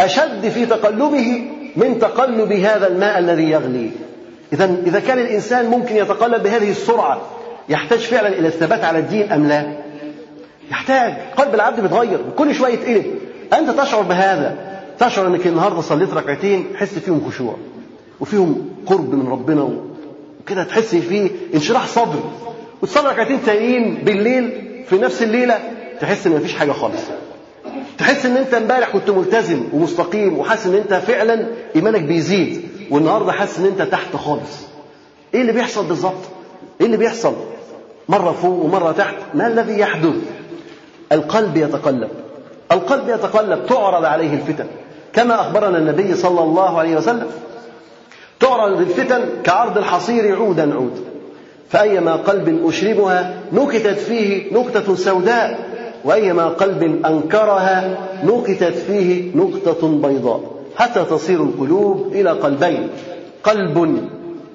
S1: أشد في تقلبه من تقلب هذا الماء الذي يغلي. إذا إذا كان الإنسان ممكن يتقلب بهذه السرعة يحتاج فعلا إلى الثبات على الدين أم لا؟ يحتاج. قلب العبد بيتغير كل شوية يتقلب أنت تشعر بهذا. تشعر أنك النهاردة صليت ركعتين حس فيهم خشوع وفيهم قرب من ربنا وكده تحس فيه انشراح صدر وتصلي ركعتين تانيين بالليل في نفس الليلة تحس إن مفيش حاجة خالص. تحس إن أنت إمبارح كنت ملتزم ومستقيم وحاسس إن أنت فعلا إيمانك بيزيد والنهاردة حاسس إن أنت تحت خالص. إيه اللي بيحصل بالظبط؟ إيه اللي بيحصل؟ مرة فوق ومرة تحت. ما الذي يحدث؟ القلب يتقلب. القلب يتقلب. تعرض عليه الفتن. كما أخبرنا النبي صلى الله عليه وسلم. تعرض الفتن كعرض الحصير عودا عود فأيما قلب أشربها نكتت فيه نكتة سوداء وأيما قلب أنكرها نكتت فيه نقطة بيضاء. حتى تصير القلوب إلى قلبين قلب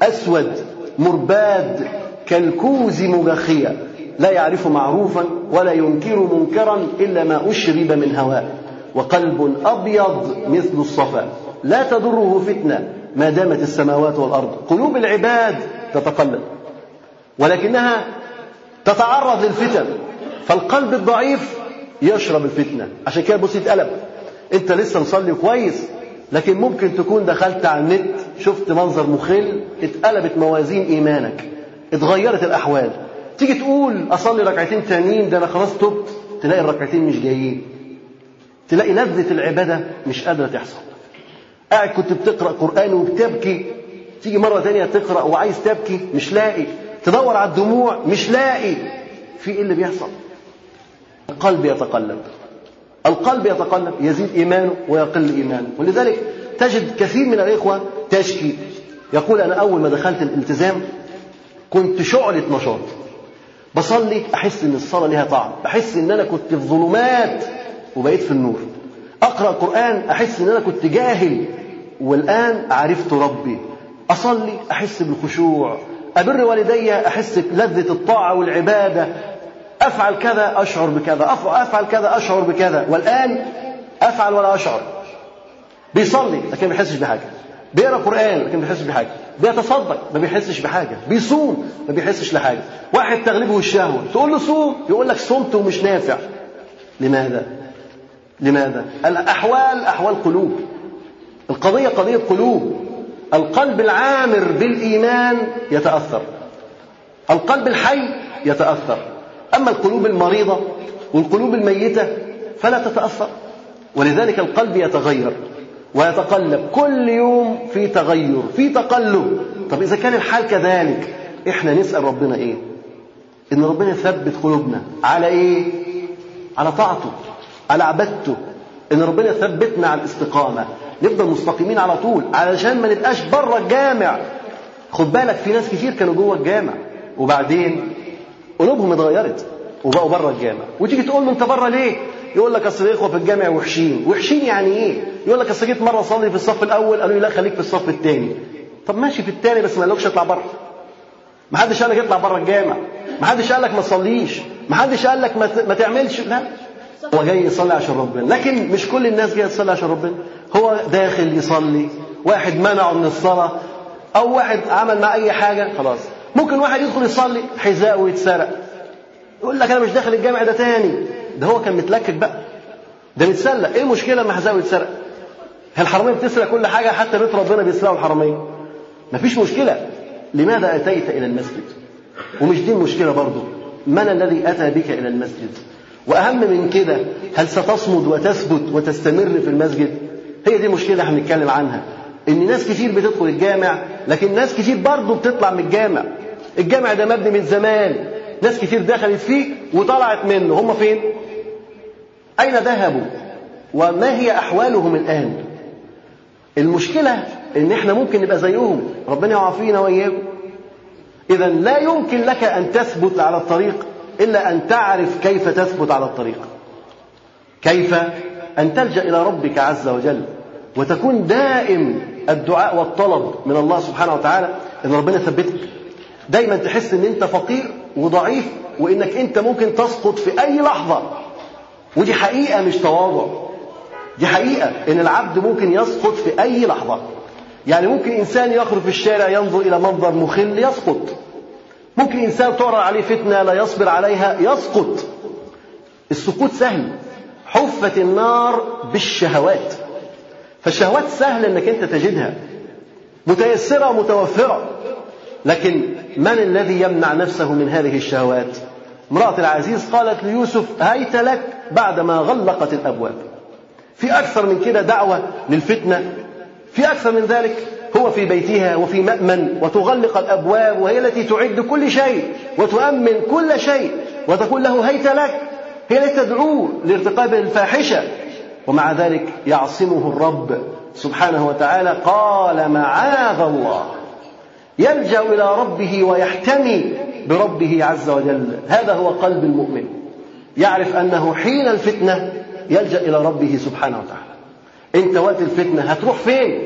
S1: أسود مرباد كالكوز مجخية لا يعرف معروفا ولا ينكر منكرا إلا ما أشرب من هواء. وقلب أبيض مثل الصفا. لا تضره فتنة ما دامت السماوات والأرض. قلوب العباد تتقلب ولكنها تتعرض للفتن. فالقلب الضعيف يشرب الفتنة. عشان كده بص يتقلب انت لسه مصلي كويس لكن ممكن تكون دخلت على النت شفت منظر مخل اتقلبت موازين إيمانك. اتغيرت الأحوال. تيجي تقول أصلي ركعتين تانيين ده أنا خلاص تبت. تلاقي الركعتين مش جايين. تلاقي لذة العبادة مش قادرة تحصل. قاعد كنت بتقرأ قرآن وبتبكي تيجي مرة تانية تقرأ وعايز تبكي مش لاقي. تدور على الدموع مش لاقي. في إيه اللي بيحصل؟ القلب يتقلب. القلب يتقلب يزيد إيمانه ويقل إيمانه. ولذلك تجد كثير من الإخوة تشكي. يقول أنا أول ما دخلت الالتزام كنت شعلة نشاط. بصلي أحس إن الصلاة لها طعم. أحس إن أنا كنت في ظلمات وبقيت في النور. أقرأ قرآن أحس إن أنا كنت جاهل. والآن عرفت ربي. أصلي أحس بالخشوع. أبر والدي أحس بلذة الطاعة والعبادة. أفعل كذا أشعر بكذا. أفعل كذا أشعر بكذا. والآن أفعل ولا أشعر. بيصلي لكن ما بيحسش بحاجة. بيقرأ قرآن لكن ما بيحسش بحاجة. بيتصدق ما بيحسش بحاجة. بيصوم ما بيحسش لحاجة. واحد تغلبه الشهوة تقول له صوم. يقول لك صمت ومش نافع. لماذا؟ لماذا؟ الأحوال أحوال قلوب. القضية قضية قلوب. القلب العامر بالإيمان يتأثر. القلب الحي يتأثر. أما القلوب المريضة والقلوب الميتة فلا تتأثر. ولذلك القلب يتغير ويتقلب كل يوم في تغير في تقلب. طب إذا كان الحال كذلك إحنا نسأل ربنا إيه؟ إن ربنا يثبت قلوبنا على إيه؟ على طاعته على عبادته. إن ربنا يثبتنا على الاستقامة نفضل مستقيمين على طول علشان ما نبقاش بره الجامع. خد بالك في ناس كتير كانوا جوه الجامع وبعدين قلوبهم اتغيرت وبقوا بره الجامع. وتيجي تقول له انت بره ليه؟ يقول لك اصل الاخوة في الجامع وحشين، وحشين يعني إيه؟ يقول لك اصل جيت مرة اصلي في الصف الأول قالوا لي لا خليك في الصف الثاني. طب ماشي في الثاني بس ما قالكش اطلع بره. ما حدش قال لك اطلع بره الجامع، ما حدش قال لك ما تصليش، ما حدش قال لك ما تعملش، لا. هو جاي يصلي عشان ربنا. لكن مش كل الناس جاية تصلي عشان ربنا. هو داخل يصلي واحد منعه من الصلاة أو واحد عمل مع أي حاجة خلاص. ممكن واحد يدخل يصلي حذاءه يتسرق يقول لك أنا مش داخل الجامع ده تاني. ده هو كان متلكك بقى. ده بيتسلق إيه المشكلة لما حذاءه يتسرق هي الحرامية بتسرق كل حاجة حتى بيت ربنا بيسرقوا الحرامية. مفيش مشكلة. لماذا أتيت إلى المسجد؟ ومش دي المشكلة برضه من الذي أتى بك إلى المسجد؟ وأهم من كده هل ستصمد وتثبت وتستمر في المسجد؟ هي دي المشكلة إحنا بنتكلم عنها. إن ناس كتير بتدخل الجامع لكن ناس كتير برضه بتطلع من الجامع. الجامع ده مبني من زمان. ناس كتير دخلت فيه وطلعت منه. هم فين؟ أين ذهبوا؟ وما هي أحوالهم الآن؟ المشكلة إن إحنا ممكن نبقى زيهم. ربنا يعافينا وإياكم. إذا لا يمكن لك أن تثبت على الطريق إلا أن تعرف كيف تثبت على الطريق. كيف؟ أن تلجأ إلى ربك عز وجل وتكون دائم الدعاء والطلب من الله سبحانه وتعالى إن ربنا يثبتك. دايما تحس إن أنت فقير وضعيف وإنك أنت ممكن تسقط في أي لحظة. ودي حقيقة مش تواضع. دي حقيقة إن العبد ممكن يسقط في أي لحظة. يعني ممكن إنسان يخرج في الشارع ينظر إلى منظر مخل يسقط. ممكن إنسان تعرض عليه فتنة لا يصبر عليها يسقط. السقوط سهل. حفت النار بالشهوات. فالشهوات سهل إنك أنت تجدها. متيسرة ومتوفرة. لكن من الذي يمنع نفسه من هذه الشهوات؟ امرأة العزيز قالت ليوسف هيت لك بعدما غلقت الأبواب. في أكثر من كده دعوة للفتنة. في أكثر من ذلك هو في بيتها وفي مأمن وتغلق الأبواب وهي التي تعد كل شيء وتؤمن كل شيء وتقول له هيت لك هي التي تدعوه لارتقاب الفاحشة. ومع ذلك يعصمه الرب سبحانه وتعالى قال معاذ الله. يلجأ إلى ربه ويحتمي بربه عز وجل. هذا هو قلب المؤمن. يعرف أنه حين الفتنة يلجأ إلى ربه سبحانه وتعالى. انت وقت الفتنة هتروح فين؟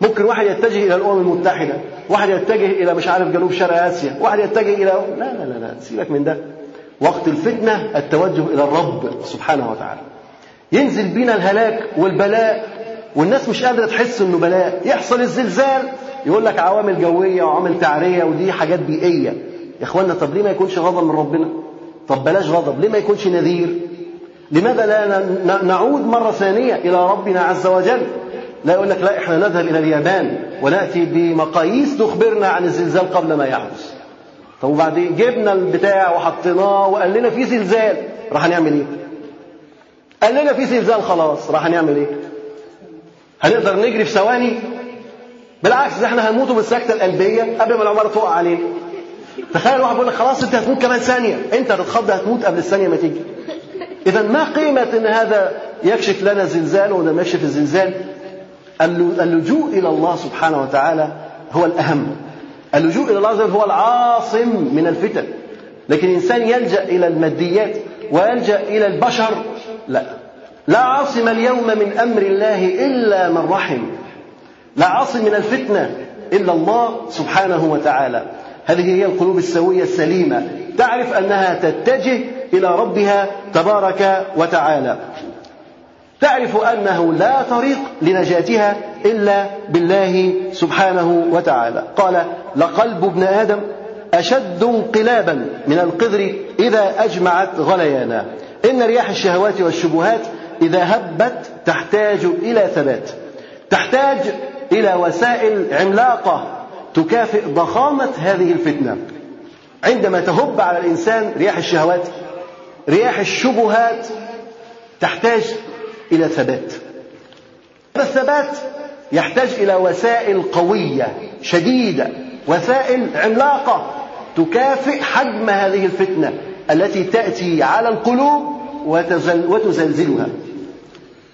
S1: ممكن واحد يتجه إلى الأمم المتحدة واحد يتجه إلى مش عارف جنوب شرق آسيا واحد يتجه إلى لا لا لا, لا. سيبك من ده. وقت الفتنة التوجه إلى الرب سبحانه وتعالى. ينزل بينا الهلاك والبلاء والناس مش قادرة تحس إنه بلاء. يحصل الزلزال يقول لك عوامل جوية وعوامل تعرية ودي حاجات بيئية. يا اخوانا طب ليه ما يكونش غضب من ربنا؟ طب بلاش غضب. ليه ما يكونش نذير؟ لماذا لا نعود مرة ثانية إلى ربنا عز وجل؟ لا يقول لك لا إحنا نذهب إلى اليابان ونأتي بمقاييس تخبرنا عن الزلزال قبل ما يحدث. طب وبعدين جبنا البتاع وحطيناه وقال لنا في زلزال. راح نعمل إيه؟ قال لنا في زلزال خلاص. راح نعمل إيه؟ هنقدر نجري في ثواني؟ بالعكس ده إحنا هنموت بالسكتة القلبية قبل ما العمارة تقع علينا. تخيل واحد بيقول لك خلاص أنت هتموت كمان ثانية. أنت هتتخض هتموت قبل الثانية ما تيجي. إذا ما قيمة إن هذا يكشف لنا زلزال وده ما يكشف الزلزال؟ اللجوء إلى الله سبحانه وتعالى هو الأهم. اللجوء إلى الله هو العاصم من الفتن. لكن الانسان يلجأ إلى الماديات ويلجأ إلى البشر. لا. لا عاصم اليوم من أمر الله إلا من رحم. لا عاصم من الفتنة إلا الله سبحانه وتعالى. هذه هي القلوب السوية السليمة. تعرف أنها تتجه إلى ربها تبارك وتعالى. تعرف أنه لا طريق لنجاتها إلا بالله سبحانه وتعالى. قال لقلب ابن آدم أشد انقلابا من القدر إذا أجمعت غليانا إن رياح الشهوات والشبهات إذا هبت تحتاج إلى ثبات. تحتاج إلى وسائل عملاقة تكافئ ضخامة هذه الفتنة. عندما تهب على الإنسان رياح الشهوات رياح الشبهات تحتاج إلى ثبات. هذا الثبات يحتاج إلى وسائل قوية شديدة وسائل عملاقة تكافئ حجم هذه الفتنة التي تأتي على القلوب وتزل وتزلزلها.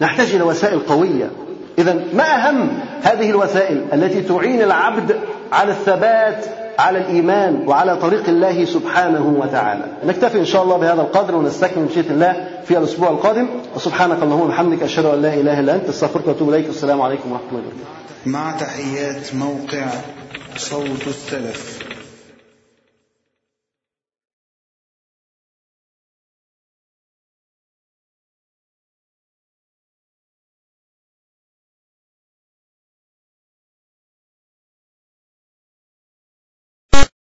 S1: نحتاج إلى وسائل قوية. اذا ما أهم هذه الوسائل التي تعين العبد على الثبات على الإيمان وعلى طريق الله سبحانه وتعالى. نكتفي إن شاء الله بهذا القدر ونستكمل مشيئة الله في الأسبوع القادم. وسبحانك اللهم وبحمدك أشهد أن لا إله إلا أنت أستغفرك وأتوب إليك. والسلام عليكم ورحمة الله وبركاته.
S3: مع تحيات موقع صوت السلف